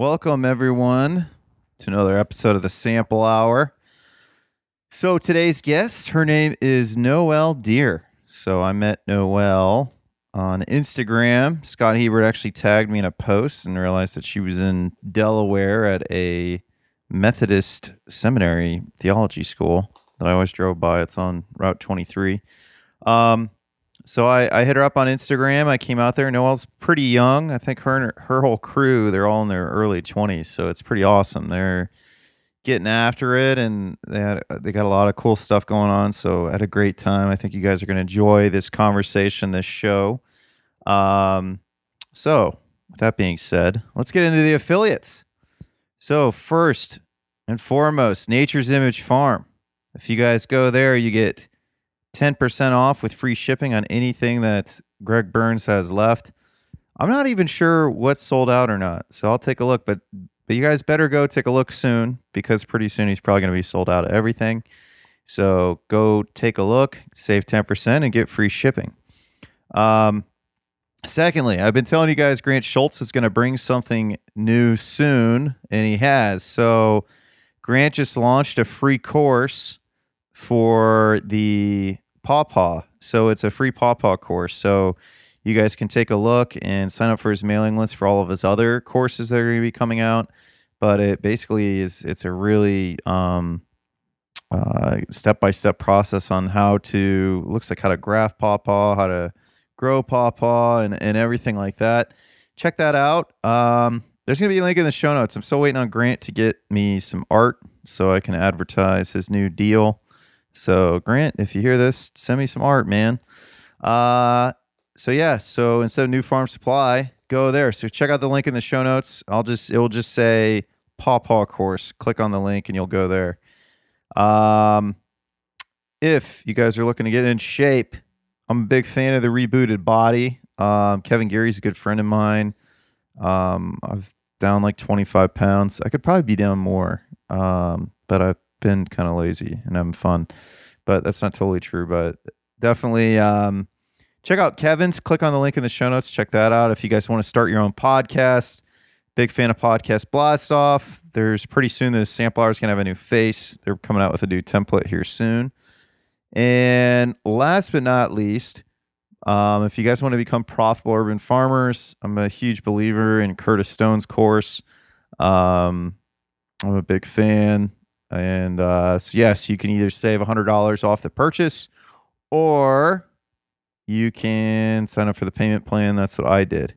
Welcome, everyone, to another episode of the Sample Hour. So, today's guest, her name is Noel Deehr. So, I met Noelle on Instagram. Scott Hebert actually tagged me in a post and realized that she was in Delaware at a Methodist seminary theology school that I always drove by. It's on Route 23. Um, so I, I hit her up on Instagram. I came out there. Noel's pretty young. I think her and her, her whole crew, they're all in their early 20s. So it's pretty awesome. They're getting after it and they had, they got a lot of cool stuff going on. So I had a great time. I think you guys are going to enjoy this conversation, this show. Um, so with that being said, let's get into the affiliates. So first and foremost, Nature's Image Farm. If you guys go there, you get 10% off with free shipping on anything that Greg Burns has left. I'm not even sure what's sold out or not. So I'll take a look, but but you guys better go take a look soon because pretty soon he's probably going to be sold out of everything. So go take a look, save 10% and get free shipping. Um secondly, I've been telling you guys Grant Schultz is going to bring something new soon and he has. So Grant just launched a free course for the Pawpaw. So it's a free Pawpaw course. So you guys can take a look and sign up for his mailing list for all of his other courses that are going to be coming out. But it basically is it's a really um, step by step process on how to looks like how to graft pawpaw, how to grow pawpaw, and and everything like that. Check that out. Um, there's gonna be a link in the show notes. I'm still waiting on Grant to get me some art so I can advertise his new deal. So Grant, if you hear this, send me some art, man. Uh, so yeah, so instead of New Farm Supply, go there. So check out the link in the show notes. I'll just it will just say Paw Paw Course. Click on the link and you'll go there. Um, if you guys are looking to get in shape, I'm a big fan of the rebooted body. Um, Kevin Geary's a good friend of mine. Um, I've down like 25 pounds. I could probably be down more, um, but I've been kind of lazy and having fun. But that's not totally true. But definitely um, check out Kevin's. Click on the link in the show notes. Check that out. If you guys want to start your own podcast, big fan of podcast blast off. There's pretty soon the sample is going to have a new face. They're coming out with a new template here soon. And last but not least, um, if you guys want to become profitable urban farmers, I'm a huge believer in Curtis Stone's course. Um, I'm a big fan. And uh, so, yes, you can either save $100 off the purchase or you can sign up for the payment plan. That's what I did.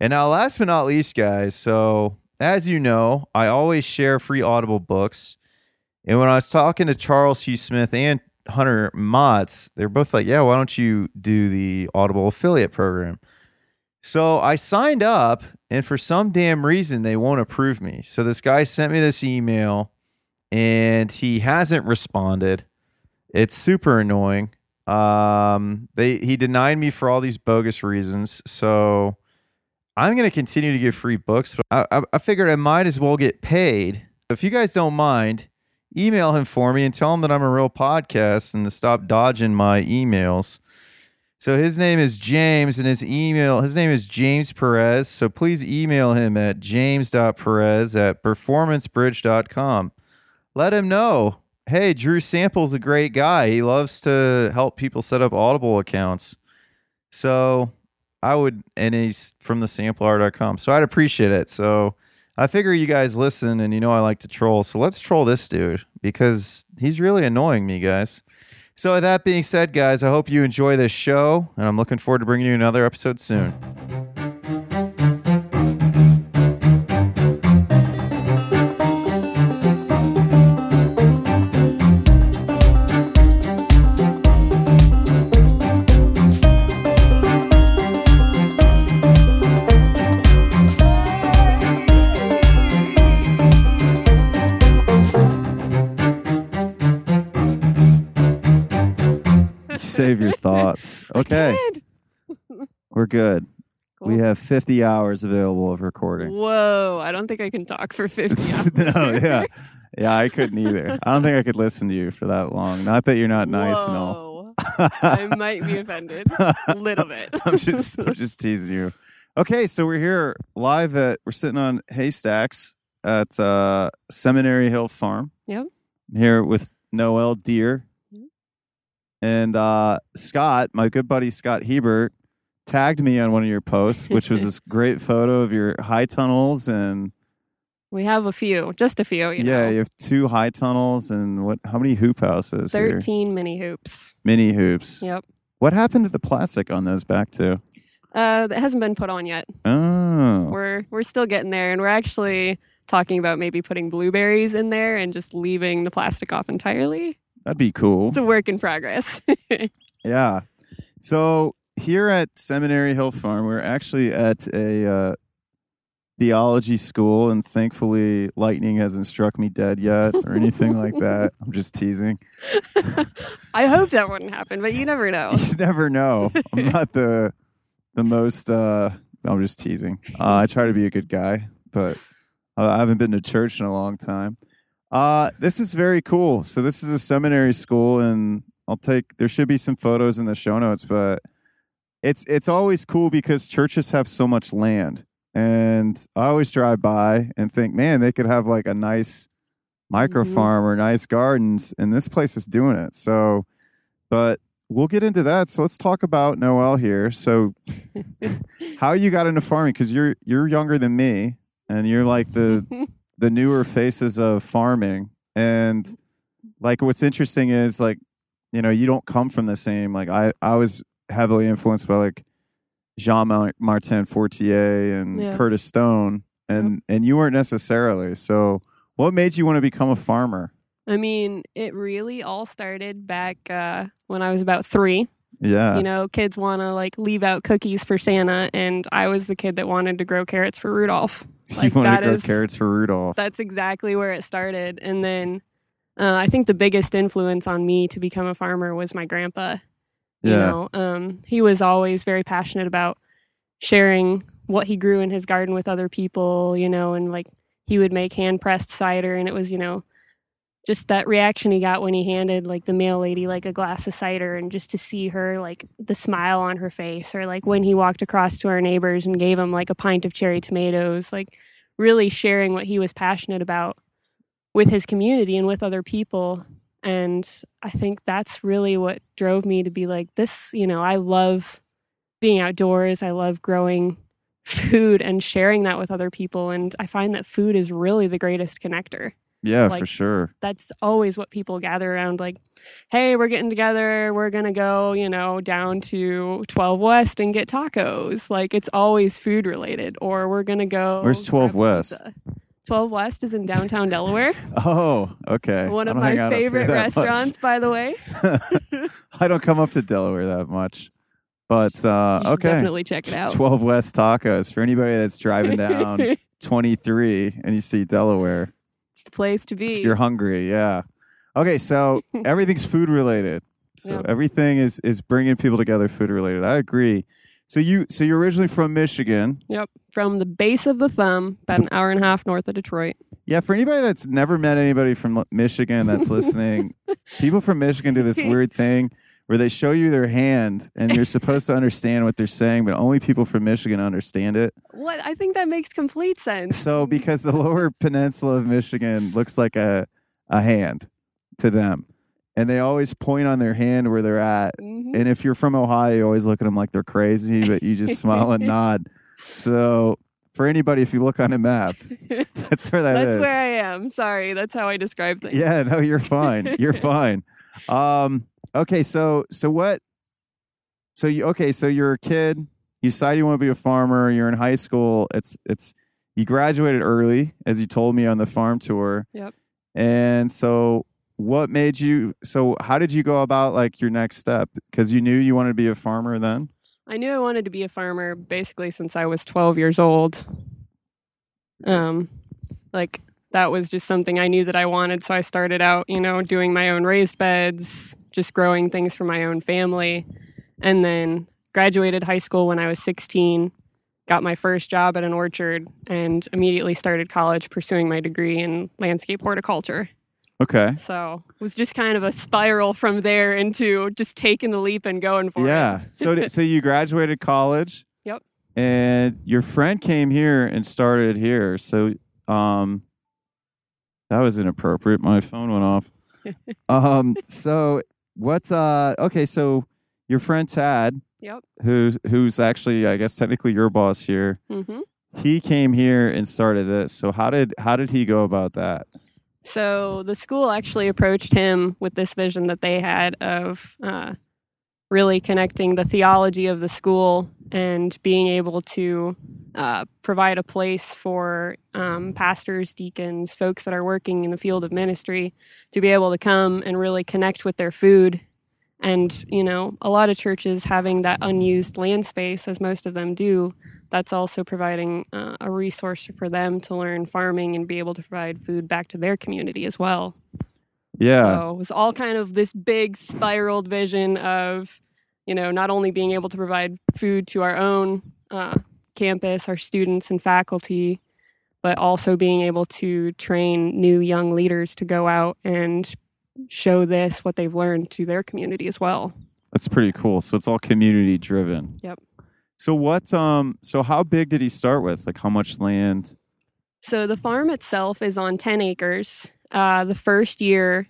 And now, last but not least, guys, so as you know, I always share free Audible books. And when I was talking to Charles Hugh Smith and Hunter Motts, they're both like, yeah, why don't you do the Audible affiliate program? So I signed up, and for some damn reason, they won't approve me. So this guy sent me this email, and he hasn't responded. It's super annoying. Um, they he denied me for all these bogus reasons. So I'm going to continue to give free books, but I, I, I figured I might as well get paid. If you guys don't mind, email him for me and tell him that I'm a real podcast and to stop dodging my emails. So his name is James and his email, his name is James Perez. So please email him at james.perez at performancebridge.com. Let him know, hey, Drew Sample's a great guy. He loves to help people set up Audible accounts. So I would, and he's from the samplehour.com. So I'd appreciate it. So I figure you guys listen and you know I like to troll. So let's troll this dude because he's really annoying me, guys. So, with that being said, guys, I hope you enjoy this show and I'm looking forward to bringing you another episode soon. Save your thoughts. Okay, we're good. We have 50 hours available of recording. Whoa, I don't think I can talk for 50 hours. no, yeah. Yeah, I couldn't either. I don't think I could listen to you for that long. Not that you're not nice and all. I might be offended a little bit. I'm just I'm just teasing you. Okay, so we're here live at we're sitting on haystacks at uh, Seminary Hill Farm. Yep. I'm here with Noel Deehr. And uh, Scott, my good buddy Scott Hebert, tagged me on one of your posts, which was this great photo of your high tunnels and We have a few, just a few. You yeah, know, you have two high tunnels and what? How many hoop houses? here? thirteen mini hoops. mini hoops. Yep. What happened to the plastic on those back two? Uh, that hasn't been put on yet. Oh, We're we're still getting there, and we're actually talking about maybe putting blueberries in there and just leaving the plastic off entirely. That'd be cool. It's a work in progress. Yeah. So here at Seminary Hill Farm, we're actually at a uh, theology school, and thankfully, lightning hasn't struck me dead yet or anything like that. I'm just teasing. I hope that wouldn't happen, but you never know. You never know. I'm not the the most. Uh, I'm just teasing. Uh, I try to be a good guy, but uh, I haven't been to church in a long time. Uh, this is very cool. So this is a seminary school, and I'll take. There should be some photos in the show notes, but it's it's always cool because churches have so much land, and I always drive by and think, man, they could have like a nice micro Mhm. farm or nice gardens, and this place is doing it. So, but we'll get into that. So let's talk about Noel here. So, how you got into farming? Because you're you're younger than me, and you're like the the newer faces of farming. And like, what's interesting is like, you know, you don't come from the same. Like, I I was heavily influenced by like Jean Martin Fortier and Yeah. Curtis Stone, and and you weren't necessarily. So, what made you want to become a farmer? I mean, it really all started back uh, when I was about three. Yeah, You know, kids want to like leave out cookies for Santa, and I was the kid that wanted to grow carrots for Rudolph. Like, you wanted to grow is- carrots for Rudolph. That's exactly where it started. And then uh, I think the biggest influence on me to become a farmer was my grandpa. You yeah, know, um, he was always very passionate about sharing what he grew in his garden with other people, you know, and like he would make hand pressed cider. And it was, you know, just that reaction he got when he handed like the mail lady like a glass of cider and just to see her like the smile on her face or like when he walked across to our neighbors and gave them like a pint of cherry tomatoes like really sharing what he was passionate about with his community and with other people. And i think that's really what drove me to be like this you know i love being outdoors. I love growing food and sharing that with other people. And i find that food is really the greatest connector yeah, for sure. that's always what people gather around like hey we're getting together we're gonna go you know down to 12 west and get tacos like it's always food related or we're gonna go Where's 12 West? pizza. 12 west is in downtown delaware Oh, okay. one of my hang out up here favorite that much. restaurants by the way I don't come up to Delaware that much, but uh, you should okay. definitely check it out 12 West Tacos for anybody that's driving down 23 and you see Delaware. It's the place to If be you're hungry, yeah. Okay, so everything's food related. So Yeah. everything is is bringing people together food related. I agree. So you so you're originally from Michigan. yep from the base of the thumb about an hour and a half north of detroit Yeah, for anybody that's never met anybody from Michigan that's listening, people from Michigan do this weird thing where they show you their hand and you're supposed to understand what they're saying, but only people from Michigan understand it. what i think that makes complete sense So because the lower peninsula of Michigan looks like a a hand to them. And they always point on their hand where they're at. Mhm. And if you're from Ohio, you always look at them like they're crazy, but you just smile and nod. So for anybody, if you look on a map, that's where that is. That's where I am. Sorry, that's how I describe things. Yeah, no, you're fine. You're fine. Um, okay, so so what? So you okay? So you're a kid. You decide you want to be a farmer. You're in high school. It's it's you graduated early, as you told me on the farm tour. Yep. And so, what made you? So, how did you go about like your next step? Because you knew you wanted to be a farmer then. I knew I wanted to be a farmer basically since I was 12 years old. Um, like that was just something I knew that I wanted. So I started out, you know, doing my own raised beds, just growing things for my own family, and then graduated high school when I was 16. Got my first job at an orchard and immediately started college pursuing my degree in landscape horticulture. Okay. So it was just kind of a spiral from there into just taking the leap and going for it. Yeah. So did, so you graduated college. Yep. and your friend came here and started here. So, um, that was inappropriate. My phone went off. um, so what's uh? Okay, so your friend Tad, Yep. who's who's actually, I guess, technically your boss here. hmm He came here and started this. So how did how did he go about that? So the school actually approached him with this vision that they had of uh, really connecting the theology of the school and being able to uh, provide a place for um, pastors, deacons, folks that are working in the field of ministry to be able to come and really connect with their food. And, you know, a lot of churches having that unused land space, as most of them do, that's also providing uh, a resource for them to learn farming and be able to provide food back to their community as well. Yeah, So it was all kind of this big spiraled vision of, you know, not only being able to provide food to our own uh, campus, our students and faculty, but also being able to train new young leaders to go out and show this, what they've learned to their community as well. that's pretty cool. So it's all community driven. Yep. So what? Um. So how big did he start with? Like how much land? So the farm itself is on 10 acres. Uh, the first year,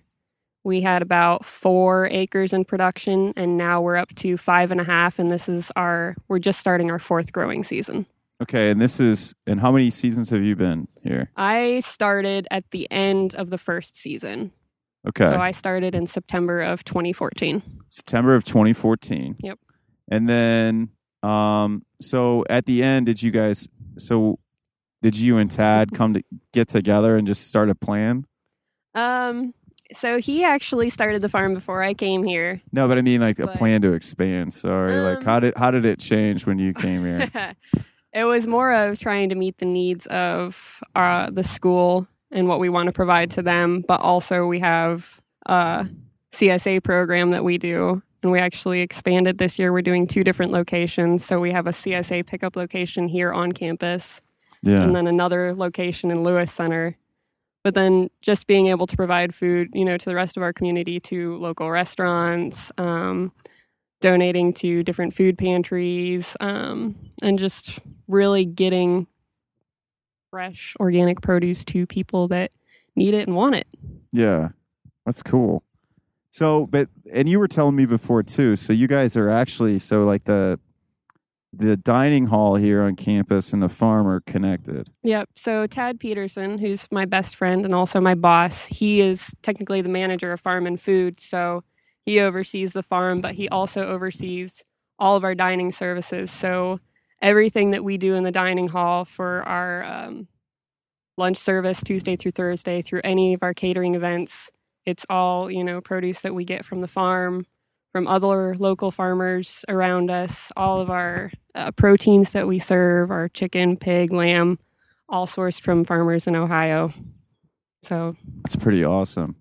we had about four acres in production, and now we're up to five and a half. And this is our, we're just starting our fourth growing season. Okay, and this is and how many seasons have you been here? I started at the end of the first season. Okay, So I started in September of 2014. September of 2014. Yep. And then, um, so at the end, did you guys? So did you and Tad come to get together and just start a plan? Um, so he actually started the farm before I came here. No, but I mean like a But- plan to expand. Sorry, like Um, how did how did it change when you came here? it was more of trying to meet the needs of uh, the school and what we want to provide to them, but also we have a CSA program that we do. And we actually expanded this year. We're doing two different locations. So we have a CSA pickup location here on campus yeah, and then another location in Lewis Center. But then just being able to provide food, you know, to the rest of our community, to local restaurants, um, donating to different food pantries, um, and just really getting fresh organic produce to people that need it and want it. yeah, that's cool. So, but and you were telling me before too. So you guys are actually so like the the dining hall here on campus and the farm are connected. Yep. So Tad Peterson, who's my best friend and also my boss, he is technically the manager of farm and food. So he oversees the farm, but he also oversees all of our dining services. So everything that we do in the dining hall for our um, lunch service Tuesday through Thursday, through any of our catering events, it's all you know produce that we get from the farm, from other local farmers around us. All of our uh, proteins that we serve, are chicken, pig, lamb, all sourced from farmers in Ohio. So That's pretty awesome.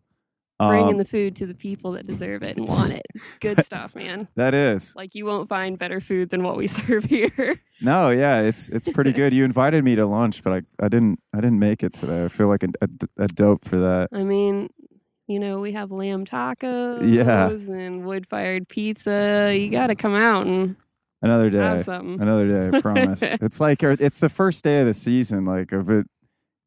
bringing Um, the food to the people that deserve it and want it. It's good stuff, man. that is Like you won't find better food than what we serve here. no, yeah, it's it's pretty good. You invited me to lunch, but I, I didn't I didn't make it today. I feel like a, a, a dope for that. I mean, you know, we have lamb tacos Yeah. and wood fired pizza. You got to come out and Another day, have something. another day. I promise. it's like uh, it's the first day of the season, like of it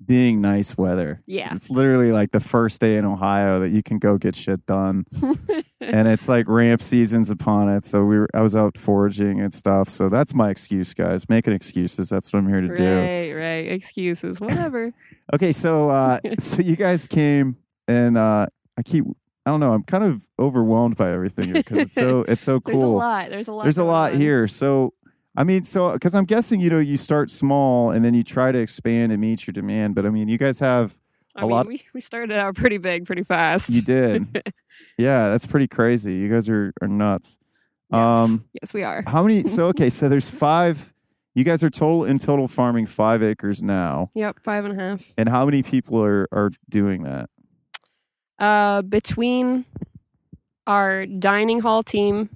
being nice weather. Yeah. It's literally like the first day in Ohio that you can go get shit done, and it's like ramp seasons upon it. So we were, I was out foraging and stuff. So that's my excuse, guys. Making excuses. That's what I'm here to do. right, right. Excuses, whatever. Okay, so uh so you guys came and uh I keep I don't know, I'm kind of overwhelmed by everything because it's so it's so cool. There's a lot. There's a lot. There's a lot on. here. So I mean, so because I'm guessing you know you start small and then you try to expand and meet your demand, but I mean you guys have I a mean, lot- We, we started out pretty big, pretty fast. you did, yeah, that's pretty crazy. You guys are are nuts. Yes. Um, yes, we are. how many? So okay, so there's five. You guys are total in total farming five acres now, Yep, five and a half. and how many people are are doing that? Uh, between our dining hall team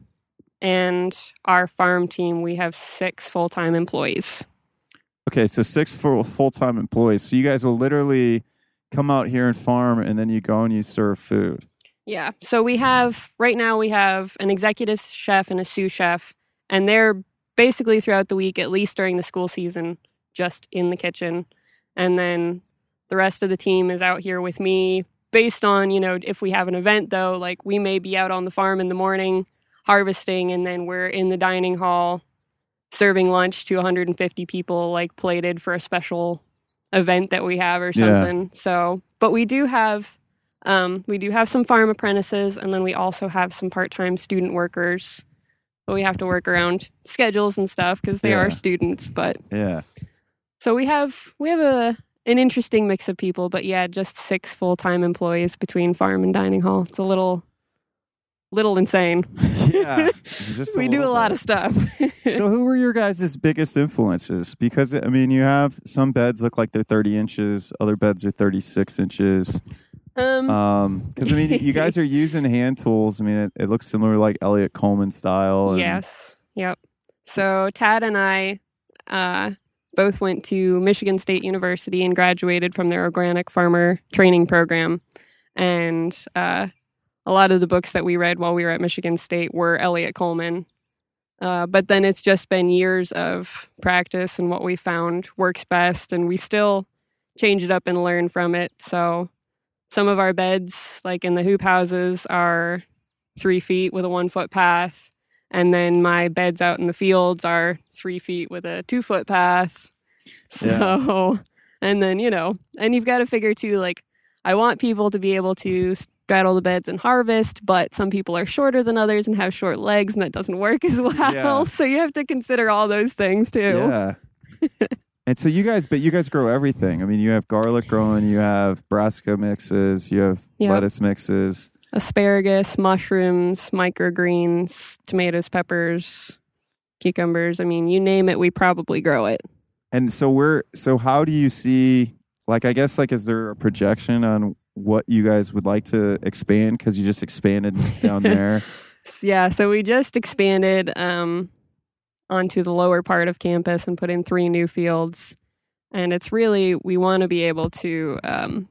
and our farm team, we have six full time employees. Okay, so six full time employees. So you guys will literally come out here and farm, and then you go and you serve food. Yeah. So we have right now we have an executive chef and a sous chef, and they're basically throughout the week, at least during the school season, just in the kitchen. And then the rest of the team is out here with me based on, you know, if we have an event though, like we may be out on the farm in the morning harvesting and then we're in the dining hall serving lunch to 150 people like plated for a special event that we have or Yeah. something. So, but we do have um, we do have some farm apprentices, and then we also have some part-time student workers. But we have to work around schedules and stuff because they Yeah. are students. But Yeah. so we have we have a an interesting mix of people. But yeah, just six full-time employees between farm and dining hall. It's a little little insane. Yeah. Just we do a little lot of stuff. so who were your guys' biggest influences? Because I mean, you have some beds look like they're 30 inches, other beds are 36 inches. um, Um, because I mean, you guys are using hand tools. I mean, it, it looks similar like Eliot Coleman style. and- Yes. Yep. So Tad and I uh, both went to Michigan State University and graduated from their organic farmer training program. And uh, a lot of the books that we read while we were at Michigan State were Eliot Coleman. Uh, but then it's just been years of practice and what we found works best. And we still change it up and learn from it. So some of our beds, like in the hoop houses, are three feet with a one foot path. And then my beds out in the fields are three feet with a two foot path. So, and then, you know, and you've got to figure too, like, I want people to be able to straddle the beds and harvest, but some people are shorter than others and have short legs, and that doesn't work as well. Yeah. So you have to consider all those things too. Yeah. and so you guys, but you guys grow everything. I mean, you have garlic growing, you have brassica mixes, you have Yep. lettuce mixes. Asparagus, mushrooms, microgreens, tomatoes, peppers, cucumbers. I mean, you name it, we probably grow it. And so we're so how do you see like I guess like is there a projection on what you guys would like to expand because you just expanded down there? Yeah, so we just expanded um, onto the lower part of campus and put in three new fields. And it's really, we want to be able to um,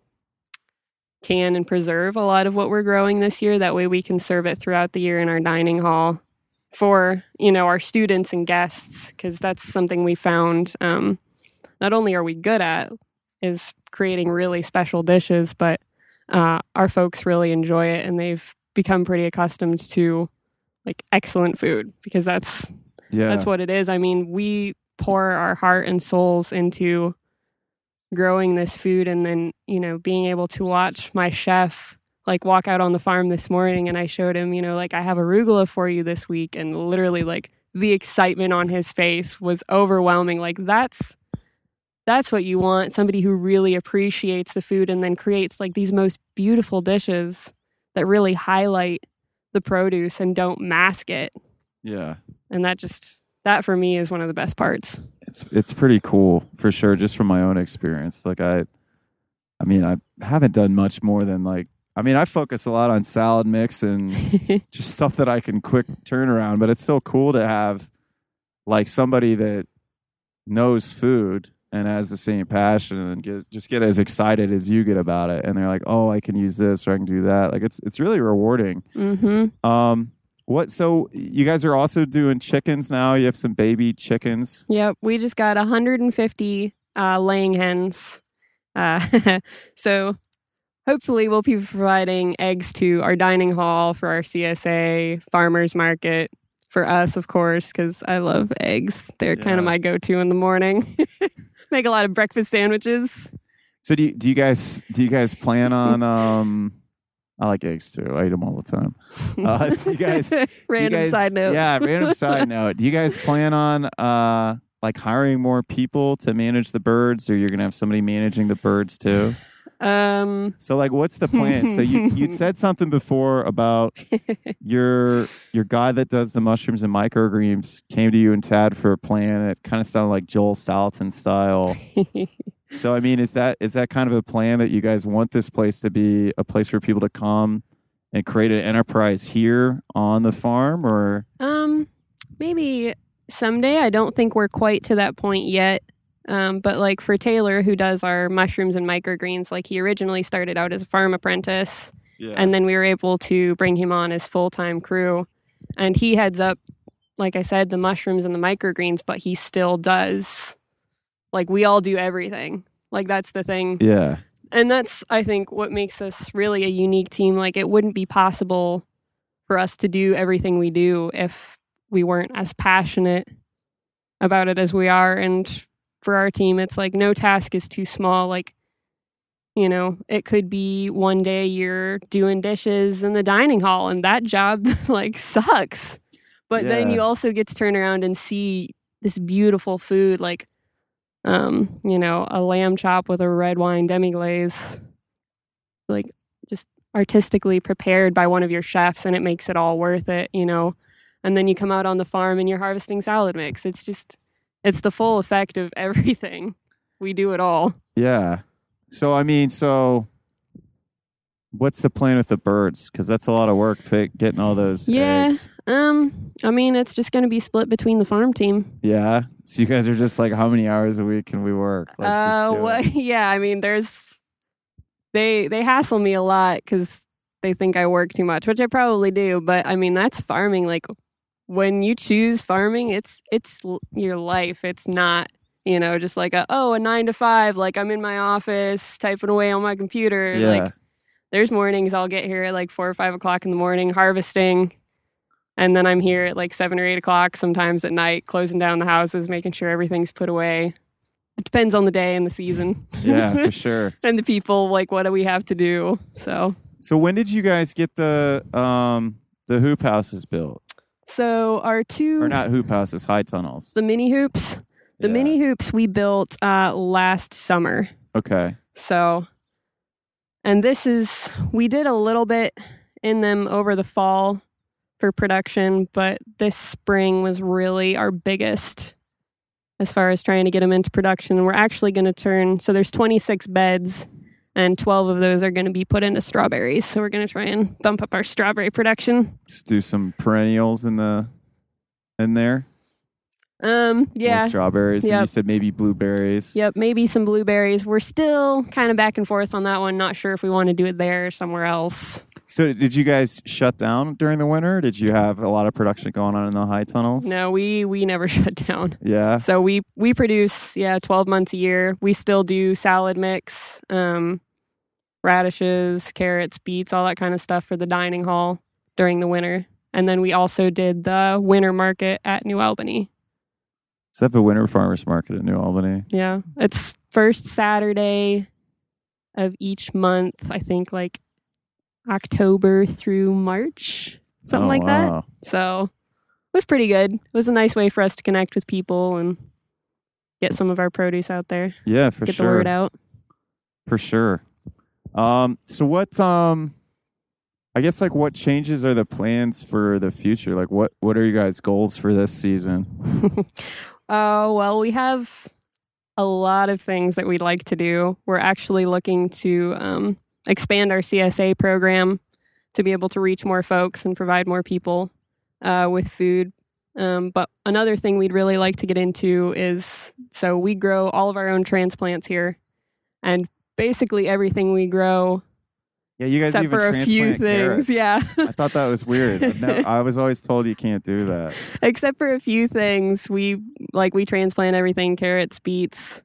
can and preserve a lot of what we're growing this year. That way we can serve it throughout the year in our dining hall for, you know, our students and guests, because that's something we found um, not only are we good at is creating really special dishes, but uh, our folks really enjoy it and they've become pretty accustomed to like excellent food because that's Yeah. that's what it is. I mean, we pour our heart and souls into growing this food and then, you know, being able to watch my chef like walk out on the farm this morning and I showed him, you know, like I have arugula for you this week and literally like the excitement on his face was overwhelming. Like that's that's what you want, somebody who really appreciates the food and then creates like these most beautiful dishes that really highlight the produce and don't mask it yeah. and that just that for me is one of the best parts It's it's pretty cool for sure just from my own experience. Like I I mean, I haven't done much more than like I mean, I focus a lot on salad mix and just stuff that I can quick turn around, but it's so cool to have like somebody that knows food and has the same passion and get just get as excited as you get about it and they're like, "Oh, I can use this or I can do that." Like it's it's really rewarding. mm-hmm. Um what so you guys are also doing chickens now? You have some baby chickens. yep we just got 150 uh, laying hens. Uh, so hopefully we'll be providing eggs to our dining hall for our csa farmers market for us of course because i love eggs. They're kind of my go-to in the morning. Make a lot of breakfast sandwiches. So do you, do you guys do you guys plan on um I like eggs too. I eat them all the time. Uh, you guys Do you random guys- side note Yeah, random side note. Do you guys plan on uh like hiring more people to manage the birds or you're going to have somebody managing the birds too? um So like what's the plan? so you you said something before about your your guy that does the mushrooms and microgreens came to you and Tad for a plan. It kind of sounded like Joel Salatin style. So I mean, is that is that kind of a plan that you guys want this place to be a place for people to come and create an enterprise here on the farm or Um, maybe someday. I don't think we're quite to that point yet. Um, but like for Taylor, who does our mushrooms and microgreens, like he originally started out as a farm apprentice, yeah. and then we were able to bring him on as full time crew, and he heads up like I said, the mushrooms and the microgreens, but he still does. Like we all do everything. Like that's the thing. Yeah. And that's I think what makes us really a unique team. Like it wouldn't be possible for us to do everything we do if we weren't as passionate about it as we are and for our team it's like no task is too small like you know it could be one day you're doing dishes in the dining hall and that job like sucks but then you also get to turn around and see this beautiful food like um you know a lamb chop with a red wine demi glaze like just artistically prepared by one of your chefs and it makes it all worth it you know and then you come out on the farm and you're harvesting salad mix it's just it's the full effect of everything we do it all Yeah. So I mean, so what's the plan with the birds? Because that's a lot of work, getting all those Yeah. eggs. Um i mean it's just going to be split between the farm team Yeah. So you guys are just like, how many hours a week can we work? Let's uh just do what, it. yeah i mean there's they they hassle me a lot because they think i work too much which i probably do but i mean that's farming like when you choose farming it's it's your life it's not you know just like a oh a nine to five like i'm in my office typing away on my computer Yeah. like there's mornings i'll get here at like four or five o'clock in the morning harvesting and then i'm here at like seven or eight o'clock sometimes at night closing down the houses making sure everything's put away it depends on the day and the season yeah, for sure. and the people like what do we have to do so So when did you guys get the um the hoop houses built? so our two Or not hoop houses, high tunnels. the mini hoops the Yeah. mini hoops we built uh last summer Okay. So, and this is, we did a little bit in them over the fall for production, but this spring was really our biggest as far as trying to get them into production. And We're actually going to turn, so there's 26 beds and 12 of those are going to be put into strawberries. So we're going to try and bump up our strawberry production. Just do some perennials in the in there. Um, More yeah. strawberries. And you said maybe blueberries. Yep, maybe some blueberries. We're still kind of back and forth on that one. Not sure if we want to do it there or somewhere else. So did you guys shut down during the winter? Did you have a lot of production going on in the high tunnels? No, we we never shut down. Yeah. So we we produce yeah, 12 months a year. We still do salad mix, um radishes, carrots, beets, all that kind of stuff for the dining hall during the winter. And then we also did the winter market at New Albany. Does that have a winter farmers market at New Albany? Yeah. It's first Saturday of each month, I think like October through March, something Oh, like that. So it was pretty good. It was a nice way for us to connect with people and get some of our produce out there, Yeah, for get sure. the word out. For sure. Um, so what um I guess like what changes are the plans for the future? Like what what are you guys goals for this season? Oh, well, we have a lot of things that we'd like to do. We're actually looking to um, expand our CSA program to be able to reach more folks and provide more people uh, with food. Um, but another thing we'd really like to get into is so we grow all of our own transplants here, and basically everything we grow, Yeah, you guys except even for a few transplant things, carrots. yeah. I thought that was weird. I've I was always told you can't do that. except for a few things we like we transplant everything carrots beets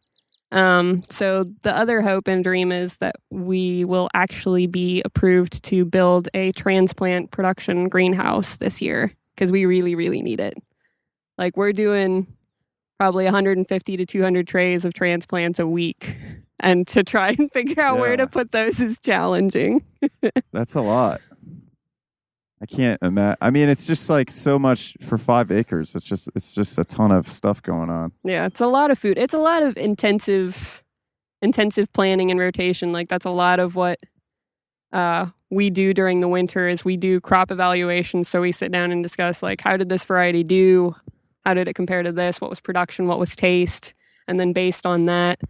um, so the other hope and dream is that we will actually be approved to build a transplant production greenhouse this year because we really really need it. Like we're doing probably 150 to 200 trays of transplants a week and to try and figure out where to put those is challenging. That's a lot. I can't imagine. I mean, it's just like so much for five acres. It's just it's just a ton of stuff going on. Yeah, it's a lot of food. It's a lot of intensive intensive planning and rotation. Like that's a lot of what uh we do during the winter is we do crop evaluations. So we sit down and discuss like how did this variety do? How did it compare to this? What was production? What was taste? And then based on that,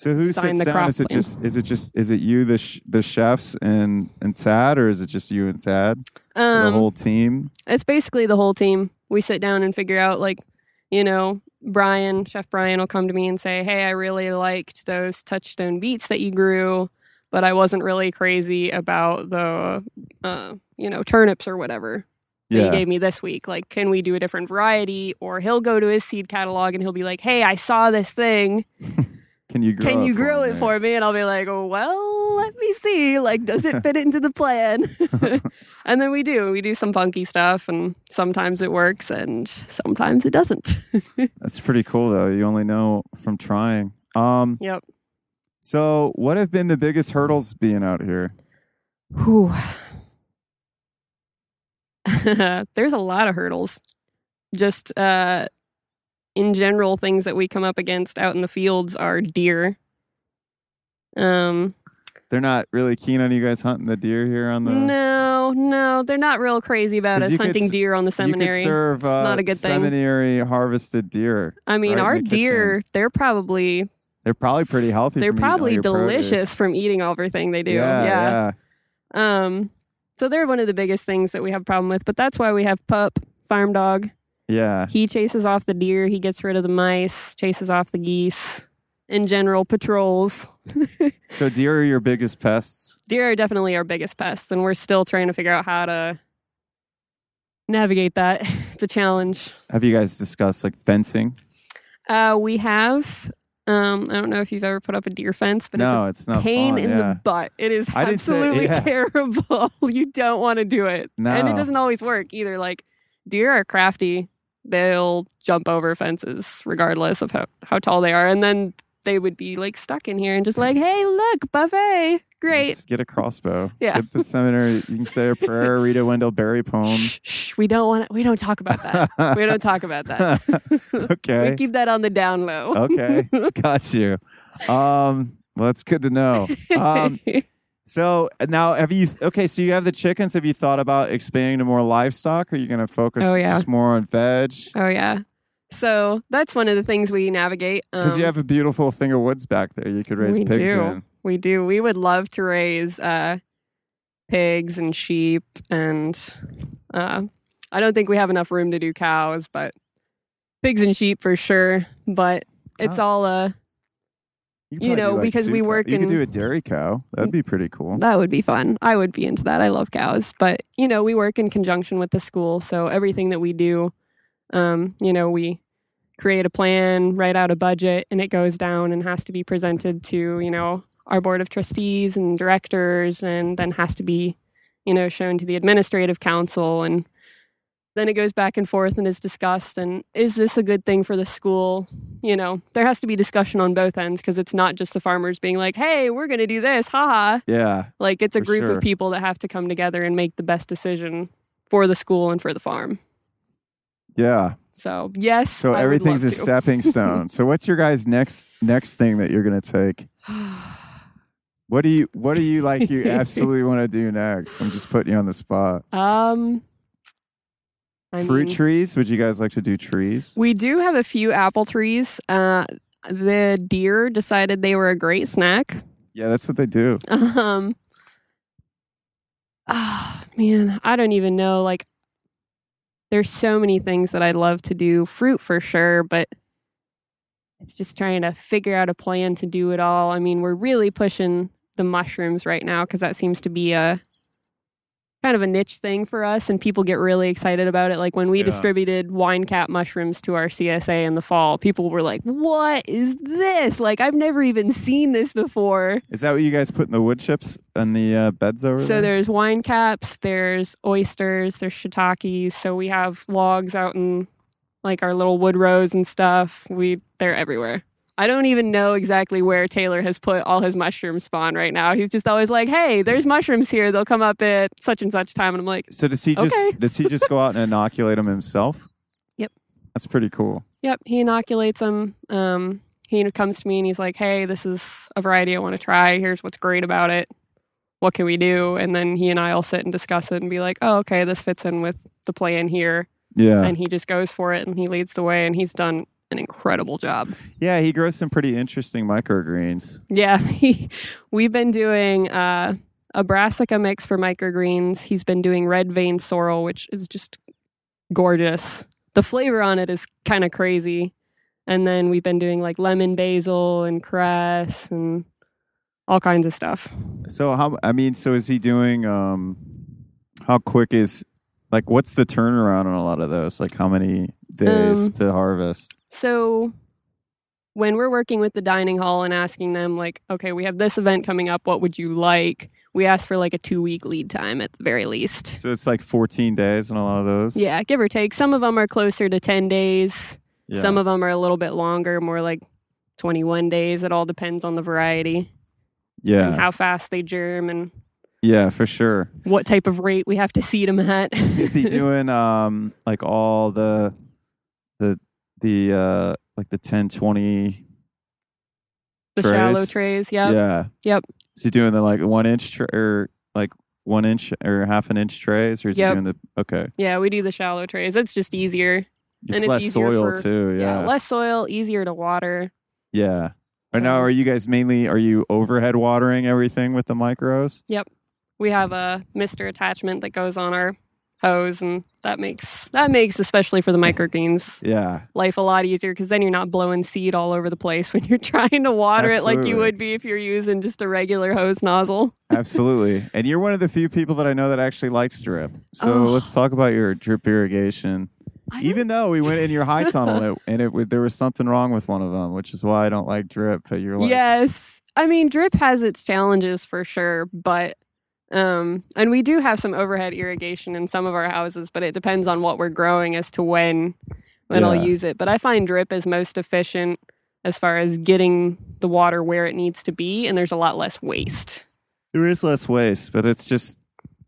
So who sits the down? Is it plan. just is it just is it you the sh- the chefs and and Tad or is it just you and Tad the um, whole team? it's basically the whole team. We sit down and figure out like, you know, Brian, Chef Brian will come to me and say, "Hey, I really liked those touchstone beets that you grew, but I wasn't really crazy about the uh, you know, turnips or whatever." that Yeah. he gave me this week. Like, can we do a different variety? Or he'll go to his seed catalog and he'll be like, hey, I saw this thing. Can you grow Can it you me? it for me? And I'll be like, well, let me see. Like, does it fit into the plan? and then we do. We do some funky stuff, and sometimes it works, and sometimes it doesn't. That's pretty cool though. You only know from trying. Um yep. so what have been the biggest hurdles being out here? Whew. There's a lot of hurdles. Just uh, in general, things that we come up against out in the fields are deer. Um, They're not really keen on you guys hunting the deer here on the no, no, they're not real crazy about us you could hunting deer on the You seminary. could serve it's uh, not a good thing. seminary harvested deer. I mean, right our the deer, they're probably They're probably pretty healthy. they're from eating all probably delicious produce. from eating everything they do. Yeah, yeah. yeah. Um, so they're one of the biggest things that we have a problem with. But that's why we have pup farm dog. Yeah. He chases off the deer. He gets rid of the mice. Chases off the geese. In general, patrols. So deer are your biggest pests. Deer are definitely our biggest pests, and we're still trying to figure out how to navigate that. It's a challenge. Have you guys discussed like fencing? Uh, we have. Um, I don't know if you've ever put up a deer fence, but no, it's it's a not pain fun, in yeah. the butt. It is I didn't say- absolutely yeah. terrible. you don't want to do it, and it doesn't always work either. Like deer are crafty; they'll jump over fences regardless of how how tall they are, and then they would be like stuck in here and just like, "Hey, look, buffet, great." Just get a crossbow. Yeah. Get the seminary. You can say a prayer, read a Wendell Berry poem. Shh, shh, we don't want to. We don't talk about that. we don't talk about that. okay. We keep that on the down low. okay. Got you. Um, well, that's good to know. Um, so now have you, okay, so you have the chickens. Have you thought about expanding to more livestock? Or are you going to focus Oh, yeah. just more on veg? oh yeah. So that's one of the things we navigate. Because you Um, have a beautiful thing of woods back there. You could raise we pigs do. in. We do. We would love to raise uh, pigs and sheep, and uh, I don't think we have enough room to do cows, but pigs and sheep for sure. But it's Cow- all uh, could You know, like, because we cow- work You could do a dairy cow. That'd be pretty cool. that would be fun. I would be into that. I love cows, but you know, we work in conjunction with the school, so everything that we do, um, you know, we create a plan, write out a budget, and it goes down and has to be presented to you know our board of trustees and directors, and then has to be you know shown to the administrative council, and then it goes back and forth and is discussed. And is this a good thing for the school? You know, there has to be discussion on both ends because it's not just the farmers being like, "Hey, we're going to do this," haha. Yeah. Like it's a group sure. of people that have to come together and make the best decision for the school and for the farm. Yeah. So yes, So I everything's a to. stepping stone. so what's your guys' next next thing that you're gonna take? What do you what do you like you absolutely want to do next? I'm just putting you on the spot. um, I Fruit mean, trees? Would you guys like to do trees? we do have a few apple trees. Uh, the deer decided they were a great snack. Yeah, that's what they do. Um, ah, man, I don't even know. Like, there's so many things that I'd love to do. Fruit for sure, but it's just trying to figure out a plan to do it all. I mean, we're really pushing the mushrooms right now because that seems to be a kind of a niche thing for us, and people get really excited about it. Like when we Yeah. distributed wine cap mushrooms to our CSA in the fall, people were like, "What is this? Like, I've never even seen this before." Is that what you guys put in the wood chips and the uh, beds over So there? there's wine caps, there's oysters, there's shiitakes. So we have logs out in like our little wood rows and stuff. We they're everywhere. I don't even know exactly where Taylor has put all his mushroom spawn right now. He's just always like, "Hey, there's mushrooms here. They'll come up at such and such time." And I'm like, so does he just Okay. does he just go out and inoculate them himself? Yep. That's pretty cool. "Yep." He inoculates them. Um, he comes to me and he's like, "Hey, this is a variety I want to try. Here's what's great about it. What can we do?" And then he and I'll sit and discuss it and be like, "Oh, okay, this fits in with the plan here." Yeah. and he just goes for it and he leads the way and he's done an incredible job. yeah, he grows some pretty interesting microgreens. Yeah, he, we've been doing uh, a brassica mix for microgreens. He's been doing red vein sorrel, which is just gorgeous. The flavor on it is kind of crazy. And then we've been doing like lemon basil and cress and all kinds of stuff. So how I mean, so is he doing um how quick is like what's the turnaround on a lot of those? Like how many days Um, to harvest? So when we're working with the dining hall and asking them like, okay, we have this event coming up, what would you like? We ask for like a 2 week lead time at the very least. So it's like 14 days on a lot of those. Yeah, give or take. Some of them are closer to 10 days. Yeah. Some of them are a little bit longer, more like 21 days. It all depends on the variety and yeah. how fast they germ and Yeah, for sure. what type of rate we have to seed them at. Is he doing um like all the the the uh like the 10 20 the shallow trays? trays? Yep. Yeah. Yep. Is he doing the like 1 inch tra- or like 1 inch or half an inch trays or is Yep. he doing the okay. Yeah, we do the shallow trays. It's just easier. It's it's less easier soil for- too. Yeah. Yeah. less soil, easier to water. yeah. Right So- now, are you guys mainly are you overhead watering everything with the micros? Yep. We have a mister attachment that goes on our hose and that makes that makes especially for the microgreens Yeah. life a lot easier because then you're not blowing seed all over the place when you're trying to water it like you would be if you're using just a regular hose nozzle Absolutely. and you're one of the few people that I know that actually likes drip. So Oh. let's talk about your drip irrigation. Even though we went in your high tunnel and it, and it there was something wrong with one of them, which is why I don't like drip. But you're like, yes i mean drip has its challenges for sure but um and we do have some overhead irrigation in some of our houses but it depends on what we're growing as to when when i'll use it but i find drip is most efficient as far as getting the water where it needs to be and there's a lot less waste there is less waste, but it's just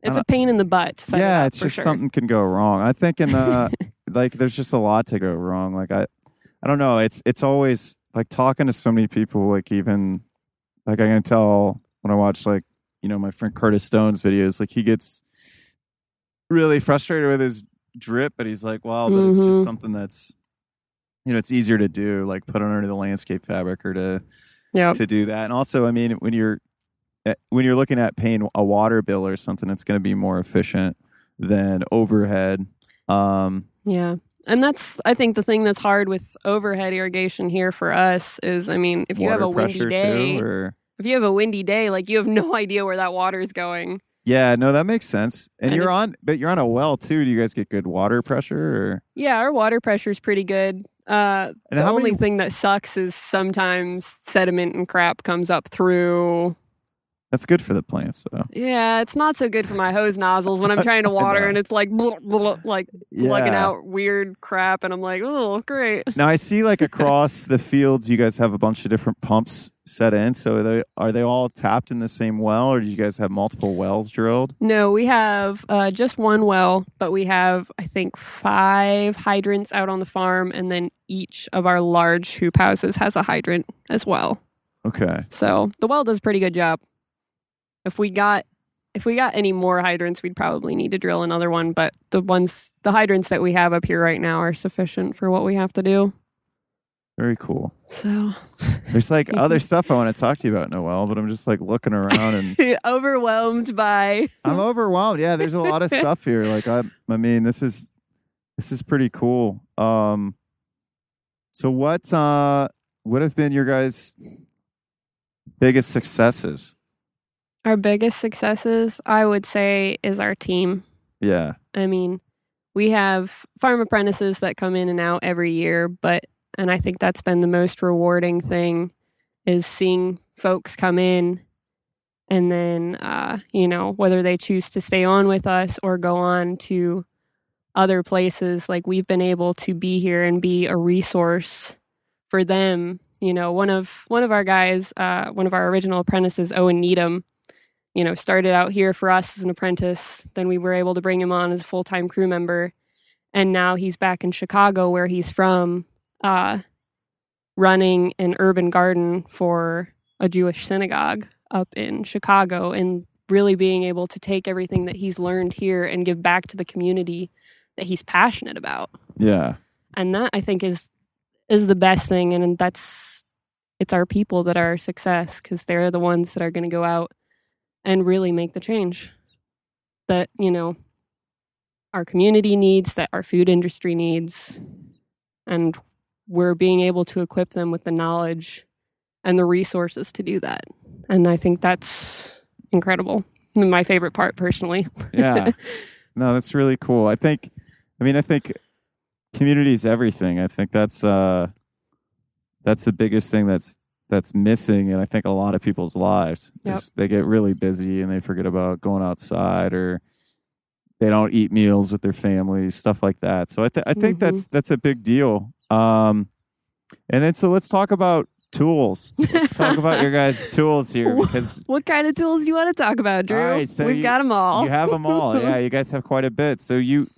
it's a pain in the butt yeah, it's just sure. something can go wrong. I think in the like, there's just a lot to go wrong. Like I, I don't know. It's it's always like talking to so many people. Like even like I can tell when I watch like you know my friend Curtis Stone's videos. Like he gets really frustrated with his drip, but he's like, well, but it's just Mhm. something that's you know it's easier to do. Like put it under the landscape fabric or to Yep. to do that. And also, I mean, when you're eh, when you're looking at paying a water bill or something, it's going to be more efficient than overhead. Um, Yeah. And that's I think the thing that's hard with overhead irrigation here for us is I mean, if you have a windy day, too, if you have a windy day, like you have no idea where that water is going. yeah, no, that makes sense. And, And you're on, but you're on a well too. Do you guys get good water pressure? Or Yeah, our water pressure is pretty good. Uh, And the only many- thing that sucks is sometimes sediment and crap comes up through. That's good for the plants, though. Yeah, it's not so good for my hose nozzles when I'm trying to water and it's like blah, blah, like plugging out weird crap, and I'm like, oh, great. Now I see like across the fields, you guys have a bunch of different pumps set in. So are they are they all tapped in the same well, or do you guys have multiple wells drilled? No, we have uh, just one well, but we have, I think, five hydrants out on the farm, and then each of our large hoop houses has a hydrant as well. Okay. So the well does a pretty good job. If we got if we got any more hydrants, we'd probably need to drill another one. But the ones the hydrants that we have up here right now are sufficient for what we have to do. Very cool. So There's like other stuff I want to talk to you about, Noel, but I'm just like looking around and overwhelmed by I'm overwhelmed. Yeah, there's a lot of stuff here. Like I I mean, this is this is pretty cool. Um so what uh what have been your guys biggest successes? Our biggest successes, I would say, is our team. Yeah. I mean, we have farm apprentices that come in and out every year, but and I think that's been the most rewarding thing is seeing folks come in and then uh, you know, whether they choose to stay on with us or go on to other places, like we've been able to be here and be a resource for them. You know, one of one of our guys, uh, one of our original apprentices, Owen Needham, you know, started out here for us as an apprentice. Then we were able to bring him on as a full time crew member. And now he's back in Chicago, where he's from, uh, running an urban garden for a Jewish synagogue up in Chicago and really being able to take everything that he's learned here and give back to the community that he's passionate about. Yeah. And that I think is is the best thing and that's it's our people that are our success because they're the ones that are going to go out and really make the change that you know our community needs that our food industry needs and we're being able to equip them with the knowledge and the resources to do that and i think that's incredible my favorite part personally Yeah. No, that's really cool. I think, I mean, I think community is everything. I think that's uh, that's the biggest thing that's that's missing, and I think a lot of people's lives. Yep. is They get really busy and they forget about going outside, or they don't eat meals with their families, stuff like that. So I, th- I think Mhm. that's that's a big deal. Um, and then so let's talk about tools. Let's talk about your guys' tools here because What kind of tools do you want to talk about, Drew? Right, so We've you- got them all. you have them all. Yeah, you guys have quite a bit. So you,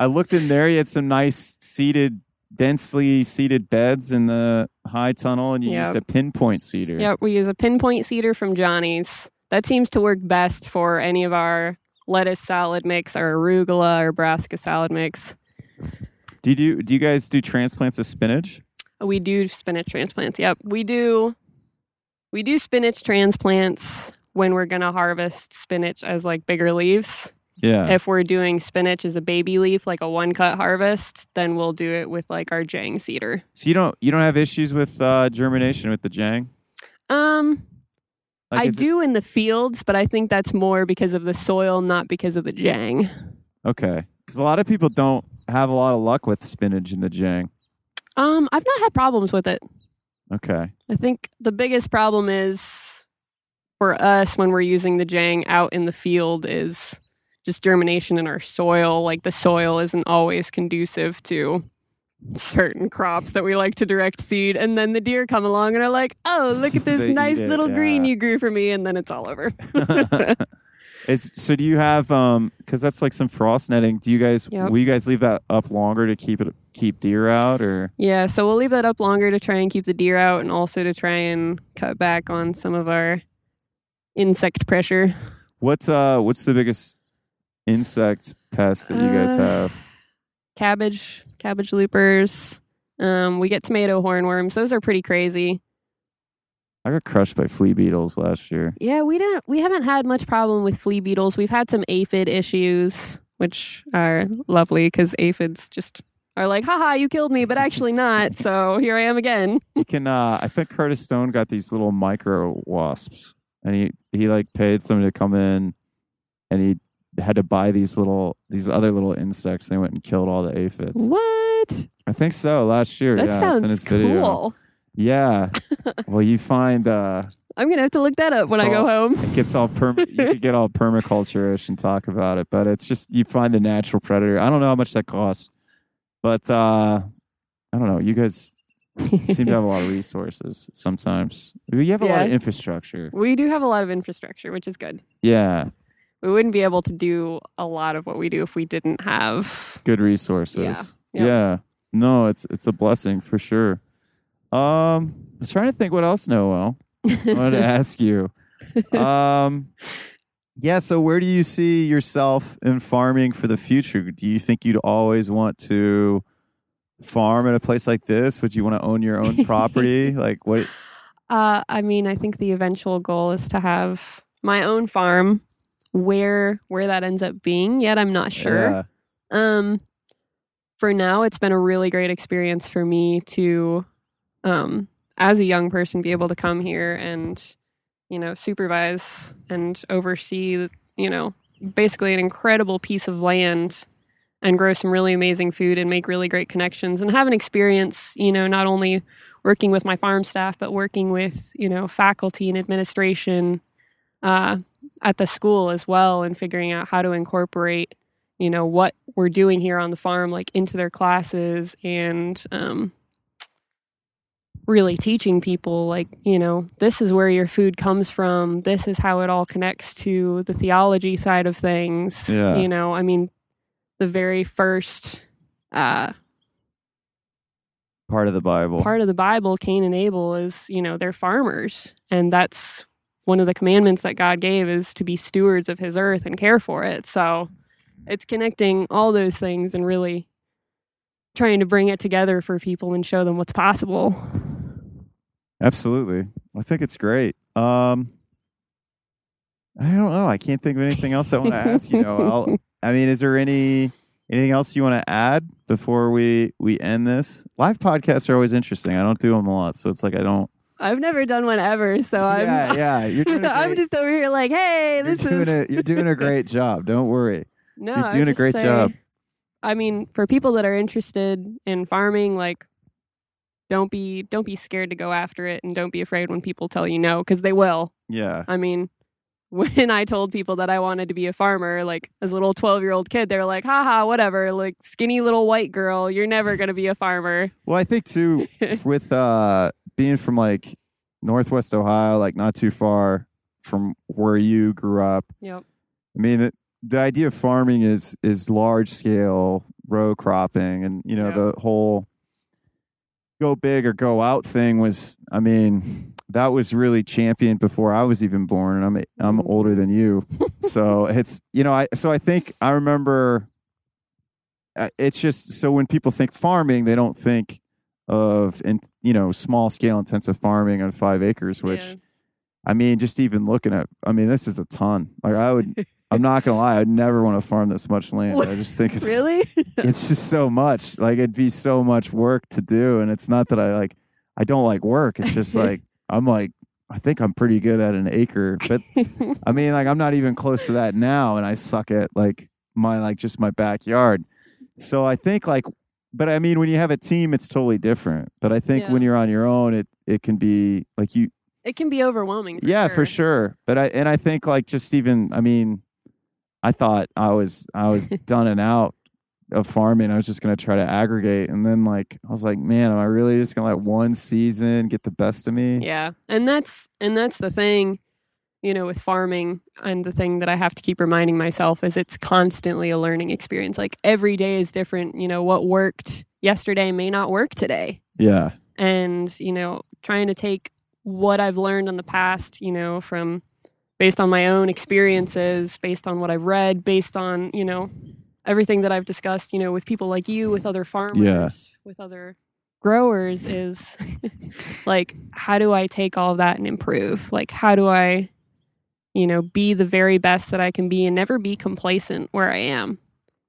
I looked in there. You had some nice seated, densely seated beds in the high tunnel, and you Yep. used a pinpoint seeder. Yep, we use a pinpoint seeder from Johnny's. That seems to work best for any of our lettuce salad mix, our arugula or brassica salad mix. Do you do? Do you guys do transplants of spinach? We do spinach transplants. Yep, we do. We do spinach transplants when we're gonna harvest spinach as like bigger leaves. Yeah. If we're doing spinach as a baby leaf, like a one cut harvest, then we'll do it with like our Jang seeder. so you don't you don't have issues with uh, germination with the Jang? Um, Like, I is it- do in the fields, but I think that's more because of the soil, not because of the Jang. okay, because a lot of people don't have a lot of luck with spinach in the Jang. Um, I've not had problems with it. Okay. I think the biggest problem is for us when we're using the Jang out in the field is just germination in our soil. Like the soil isn't always conducive to certain crops that we like to direct seed. And then the deer come along and are like, oh, look at this nice it, little green you grew for me. And then it's all over. It's so do you have um because that's like some frost netting. Do you guys Yep. will you guys leave that up longer to keep it keep deer out or Yeah, so we'll leave that up longer to try and keep the deer out and also to try and cut back on some of our insect pressure. what's uh what's the biggest insect pest that you guys Uh, have? Cabbage, cabbage loopers. Um, we get tomato hornworms. Those are pretty crazy. I got crushed by flea beetles last year. Yeah, we didn't we haven't had much problem with flea beetles. We've had some aphid issues, which are lovely because aphids just are like, haha, you killed me, but actually not. So here I am again. You can uh I think Curtis Stone got these little micro wasps and he he like paid someone to come in and he had to buy these little these other little insects they went and killed all the aphids. What? I think so last year. That yeah, sounds his video. cool. Yeah. well, you find uh I'm gonna have to look that up when I go home. it gets all perma- you could get all permaculture-ish and talk about it, but it's just you find the natural predator. I don't know how much that costs, but uh I don't know. You guys seem to have a lot of resources sometimes. You have a lot of infrastructure. We do have a lot of infrastructure, which is good. Yeah, We wouldn't be able to do a lot of what we do if we didn't have. good resources. Yeah. Yep. Yeah. No, it's it's a blessing for sure. Um, I was trying to think what else, Noel. I wanted to ask you. Um, Yeah. So, where do you see yourself in farming for the future? Do you think you'd always want to farm at a place like this? Would you want to own your own property? like, what? Uh, I mean, I think the eventual goal is to have my own farm. Where where that ends up being yet, I'm not sure. Yeah. Um, for now, it's been a really great experience for me to, um, as a young person, be able to come here and, you know, supervise and oversee, you know, basically an incredible piece of land and grow some really amazing food and make really great connections and have an experience, you know, not only working with my farm staff, but working with, you know, faculty and administration uh, at the school as well and figuring out how to incorporate you know what we're doing here on the farm like into their classes and um, really teaching people like you know this is where your food comes from this is how it all connects to the theology side of things Yeah. you know i mean the very first uh, part of the Bible. part of the bible cain and abel is you know they're farmers and that's one of the commandments that god gave is to be stewards of his earth and care for it so it's connecting all those things and really trying to bring it together for people and show them what's possible Absolutely. I think it's great. Um, I don't know. I can't think of anything else I want to ask you. Noel. I mean, is there any anything else you want to add before we we end this? Live podcasts are always interesting. I don't do them a lot, so it's like I don't. I've never done one ever so i'm yeah, yeah. You're doing. A i'm just over here like hey you're this doing is a, you're doing a great job. Don't worry. No, You're doing a great say- job. I mean, for people that are interested in farming, like don't be don't be scared to go after it and don't be afraid when people tell you no because they will. Yeah. I mean, when I told people that I wanted to be a farmer, like as a little 12 year old kid, they were like, haha, whatever, like skinny little white girl, you're never going to be a farmer. Well, I think too with uh being from like Northwest Ohio, like not too far from where you grew up. Yep. I mean, the, the idea of farming is is large scale row cropping, and you know Yeah. the whole go big or go out thing was. I mean, that was really championed before I was even born, and I'm I'm Mm. older than you, so it's you know I so I think I remember. uh, It's just so when people think farming, they don't think of in you know small scale intensive farming on five acres, which Yeah. I mean, just even looking at, I mean, this is a ton. Like, I would, I'm not gonna lie, I'd never want to farm this much land. I just think it's Really? it's just so much. Like, it'd be so much work to do, and it's not that I like, I don't like work. It's just like I'm like, I think I'm pretty good at an acre, but I mean, like, I'm not even close to that now, and I suck at like my like just my backyard. So I think like, but I mean, when you have a team, it's totally different. But I think when you're on your own, it it can be like you it can be overwhelming. For yeah sure. for sure but i and i think like just even i mean i thought i was i was done and out of farming i was just going to try to aggregate and then like i was like man am i really just going to let one season get the best of me Yeah. And that's and that's the thing, you know, with farming and the thing that I have to keep reminding myself is it's constantly a learning experience. Like every day is different, you know, what worked yesterday may not work today. yeah And, you know, trying to take what I've learned in the past, you know, from based on my own experiences, based on what I've read, based on, you know, everything that I've discussed, you know, with people like you, with other farmers, with other growers is like how do I take all of that and improve? Like how do I you know, be the very best that I can be and never be complacent where I am?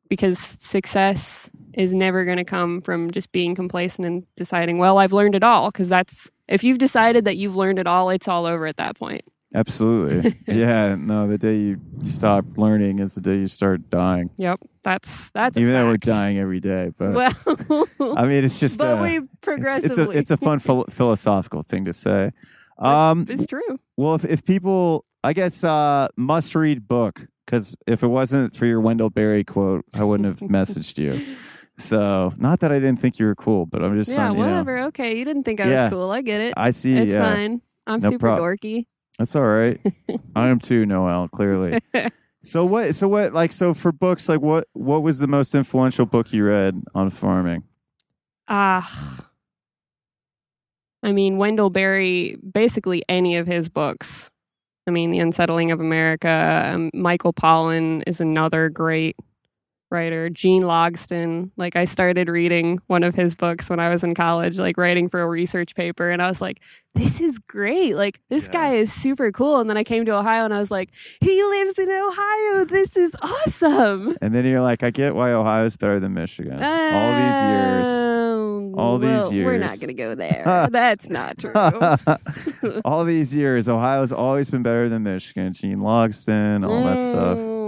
Because success is never going to come from just being complacent and deciding, well, I've learned it all because that's if you've decided that you've learned it all, it's all over at that point. absolutely yeah no the day you, you stop learning is the day you start dying Yep. That's that's a even though we're dying every day but Well, i mean it's just but uh, we it's, progressively. it's a it's a fun phil- philosophical thing to say um it's true. Well, if, if people, I guess, uh, must read book, because if it wasn't for your Wendell Berry quote, I wouldn't have messaged you. So, not that I didn't think you were cool, but I'm just Yeah, saying, you know, whatever. Okay, you didn't think I Yeah. was cool. I get it. I see. It's yeah, fine. I'm No super prob- dorky. that's all right. I am too, Noel. Clearly. so what? So what? Like, so for books, like, what? What was the most influential book you read on farming? Ah. I mean, Wendell Berry, basically any of his books. I mean, The Unsettling of America, um, Michael Pollan is another great writer. Gene Logsdon, like I started reading one of his books when I was in college, like writing for a research paper, and I was like, this is great. Like, this Yeah. guy is super cool. And then I came to Ohio and I was like, he lives in Ohio. This is awesome. And then you're like, I get why Ohio's better than Michigan. all these years. All these well, We're not going to go there. That's not true. all these years, Ohio's always been better than Michigan. Gene Logsdon, all that stuff. Mm,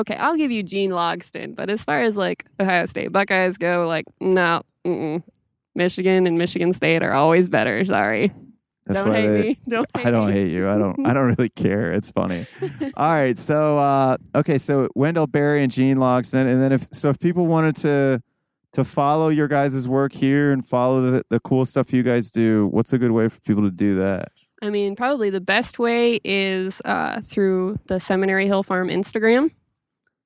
Okay, I'll give you Gene Logsdon, but as far as like Ohio State Buckeyes go, like no, mm-mm. Michigan and Michigan State are always better. Sorry, That's don't hate they, me. Don't hate I don't me. hate you. I don't. I don't really care. It's funny. All right. So uh, okay. So Wendell Berry and Gene Logsdon, and then if so, if people wanted to to follow your guys' work here and follow the, the cool stuff you guys do, what's a good way for people to do that? I mean, probably the best way is uh, through the Seminary Hill Farm Instagram.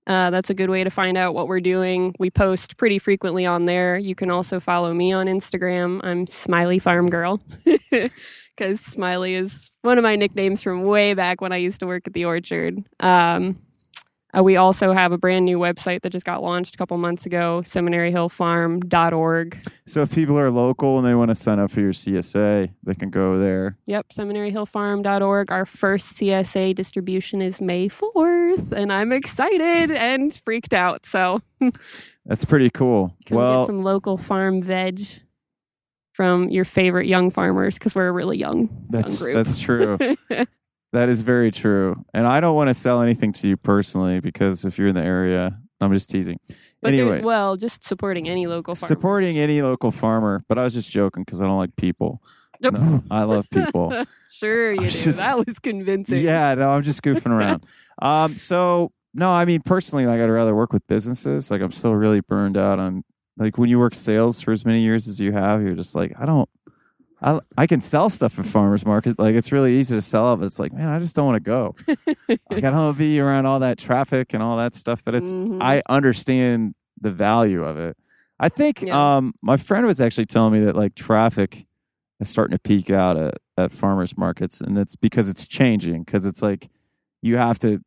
Uh, that's a good way to find out what we're doing. We post pretty frequently on there. You can also follow me on Instagram. I'm Smiley Farm Girl because Smiley is one of my nicknames from way back when I used to work at the orchard. Um, uh, we also have a brand new website that just got launched a couple months ago, seminaryhillfarm.org. So if people are local and they want to sign up for your CSA, they can go there. Yep, seminaryhillfarm.org. Our first CSA distribution is May 4th, and I'm excited and freaked out. So, That's pretty cool. come well, get some local farm veg from your favorite young farmers because we're a really young, that's group. that's true. That is very true. And I don't want to sell anything to you personally because if you're in the area, I'm just teasing. But anyway, well, just supporting any local farmers. supporting any local farmer, but I was just joking because I don't like people. Nope. No, I love people. Sure, you I'm do. just- that was convincing. yeah, no, I'm just goofing around. um, so no, I mean personally, like I'd rather work with businesses. Like I'm still really burned out on like when you work sales for as many years as you have, you're just like I don't. I, I can sell stuff at farmers market. Like it's really easy to sell it, but it's like, man, I just don't want to go. like I don't want to be around all that traffic and all that stuff. But it's Mhm. I understand the value of it. I think Yeah. um, my friend was actually telling me that like traffic is starting to peak out at, at farmers markets, and it's because it's changing. Because it's like you have to.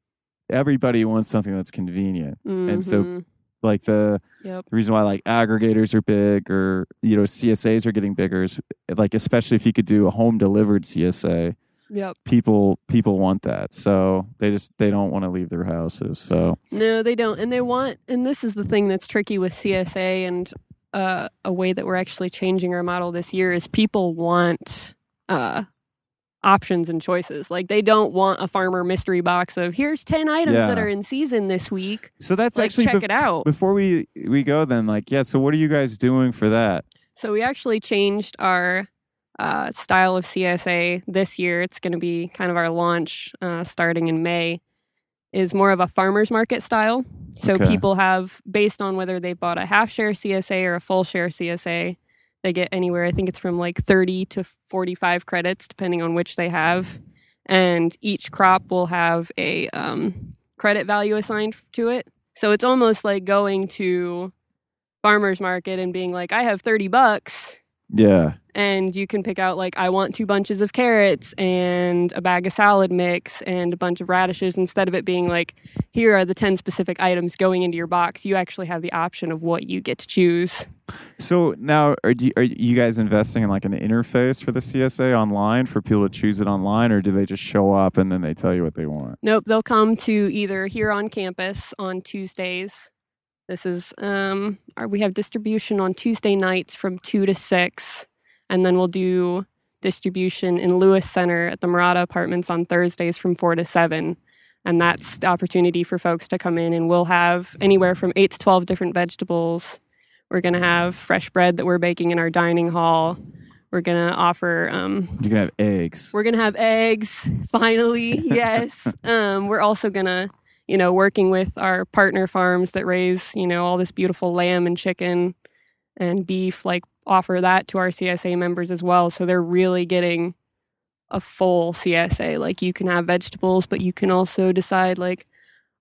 Everybody wants something that's convenient. and so- Mhm. Like the Yep. the reason why like aggregators are big, or you know CSAs are getting bigger, is like especially if you could do a home delivered CSA, Yep. people people want that. So they just they don't want to leave their houses. So No, they don't. And they want, and this is the thing that's tricky with CSA and uh, a way that we're actually changing our model this year is people want uh, options and choices. Like they don't want a farmer mystery box of here's 10 items Yeah. that are in season this week. so that's like actually check bef- it out. before we we go then like yeah so what are you guys doing for that So we actually changed our uh, style of CSA this year. It's going to be kind of our launch uh, starting in May. Is more of a farmers market style. So Okay. people have based on whether they bought a half share CSA or a full share CSA, they get anywhere. I think it's from like thirty to forty-five credits, depending on which they have. And each crop will have a um, credit value assigned to it. So it's almost like going to farmers market and being like, I have 30 bucks. Yeah And you can pick out, like, I want two bunches of carrots and a bag of salad mix and a bunch of radishes. Instead of it being like, here are the 10 specific items going into your box, you actually have the option of what you get to choose. so now are you, are you guys investing in like an interface for the csa online for people to choose it online or do they just show up and then they tell you what they want Nope, they'll come to either here on campus on Tuesdays. This is um our, we have distribution on Tuesday nights from 2 to 6 and then we'll do distribution in Lewis Center at the Murata Apartments on Thursdays from 4 to 7. And that's the opportunity for folks to come in and we'll have anywhere from 8 to 12 different vegetables. We're going to have fresh bread that we're baking in our dining hall. We're going to offer um, you can have eggs we're gonna have eggs finally. yes. Um, we're also gonna, you know, working with our partner farms that raise, you know, all this beautiful lamb and chicken and beef. Like offer that to our CSA members as well. So they're really getting a full CSA. Like you can have vegetables, but you can also decide like.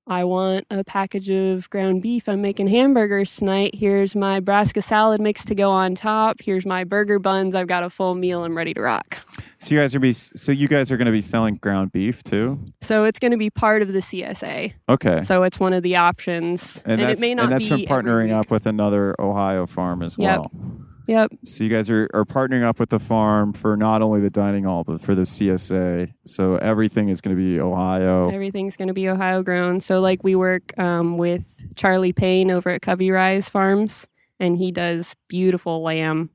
I want a package of ground beef. I'm making hamburgers tonight. Here's my Brassica salad mix to go on top. Here's my burger buns. I've got a full meal. I'm ready to rock. so you guys are be so you guys are going to be selling ground beef too So it's going to be part of the CSA. okay So it's one of the options, and, and, it may not and that's be from partnering up with another ohio farm as Yep. well Yep. So you guys are, are partnering up with the farm for not only the dining hall, but for the CSA. So everything is going to be Ohio. Everything's going to be Ohio grown. So like we work um, with Charlie Payne over at Covey Rise Farms, and he does beautiful lamb.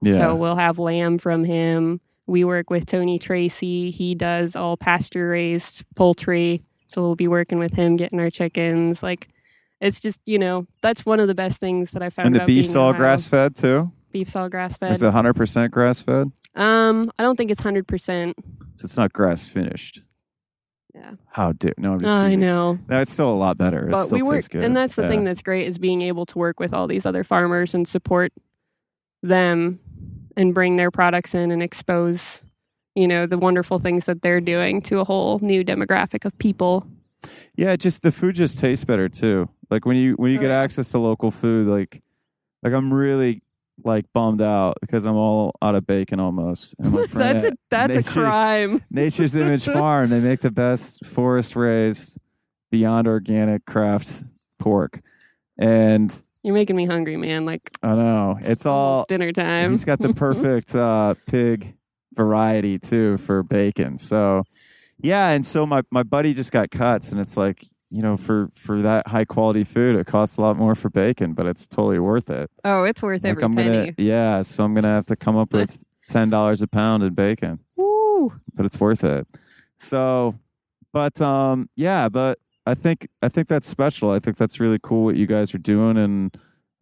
Yeah. So we'll have lamb from him. We work with Tony Tracy. He does all pasture raised poultry. So we'll be working with him, getting our chickens. Like it's just you know that's one of the best things that I found. and the beef's all grass fed too. Beef's all grass fed. A hundred percent grass fed. Um, I don't think it's hundred percent. So it's not grass finished. Yeah, How dare? No, I'm just. I teasing. know. No, it's still a lot better. It But still we work, and that's the Yeah. thing that's great is being able to work with all these other farmers and support them and bring their products in and expose, you know, the wonderful things that they're doing to a whole new demographic of people. Yeah, just the food just tastes better too. Like when you when you Oh, get yeah. access to local food, like like I'm really like bummed out because I'm all out of bacon almost. And my that's a that's Nature's- a crime. Nature's Image Farm. They make the best forest raised, beyond organic craft pork. And You're making me hungry, man. Like I know it's all dinner time. he's got the perfect uh, pig variety too for bacon. So yeah, and so my, my buddy just got cuts and it's like, you know, for for that high quality food, it costs a lot more for bacon, but it's totally worth it. oh, it's worth Like every I'm penny. gonna yeah, so I'm gonna have to come up with ten dollars a pound in bacon, Woo! but it's worth it. So, but um, yeah, but I think I think that's special. I think that's really cool what you guys are doing, and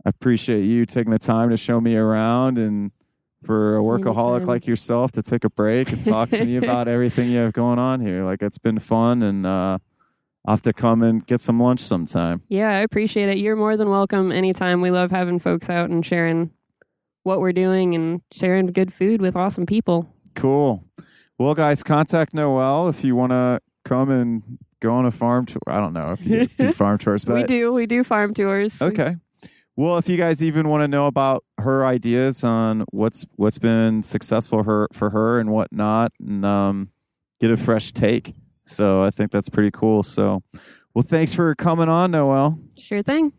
I appreciate you taking the time to show me around and for a workaholic Anytime. like yourself to take a break and talk to me about everything you have going on here. Like it's been fun, and uh, I'll have to come and get some lunch sometime. Yeah, I appreciate it. You're more than welcome anytime. We love having folks out and sharing what we're doing and sharing good food with awesome people. Cool. Well, guys, contact Noel if you want to come and go on a farm tour. I don't know if you guys do farm tours, but we do. We do farm tours. Okay. Well, if you guys even want to know about her ideas on what's what's been successful her for her and whatnot, and um, get a fresh take. So I think that's pretty cool. So, well, thanks for coming on, Noel. Sure thing.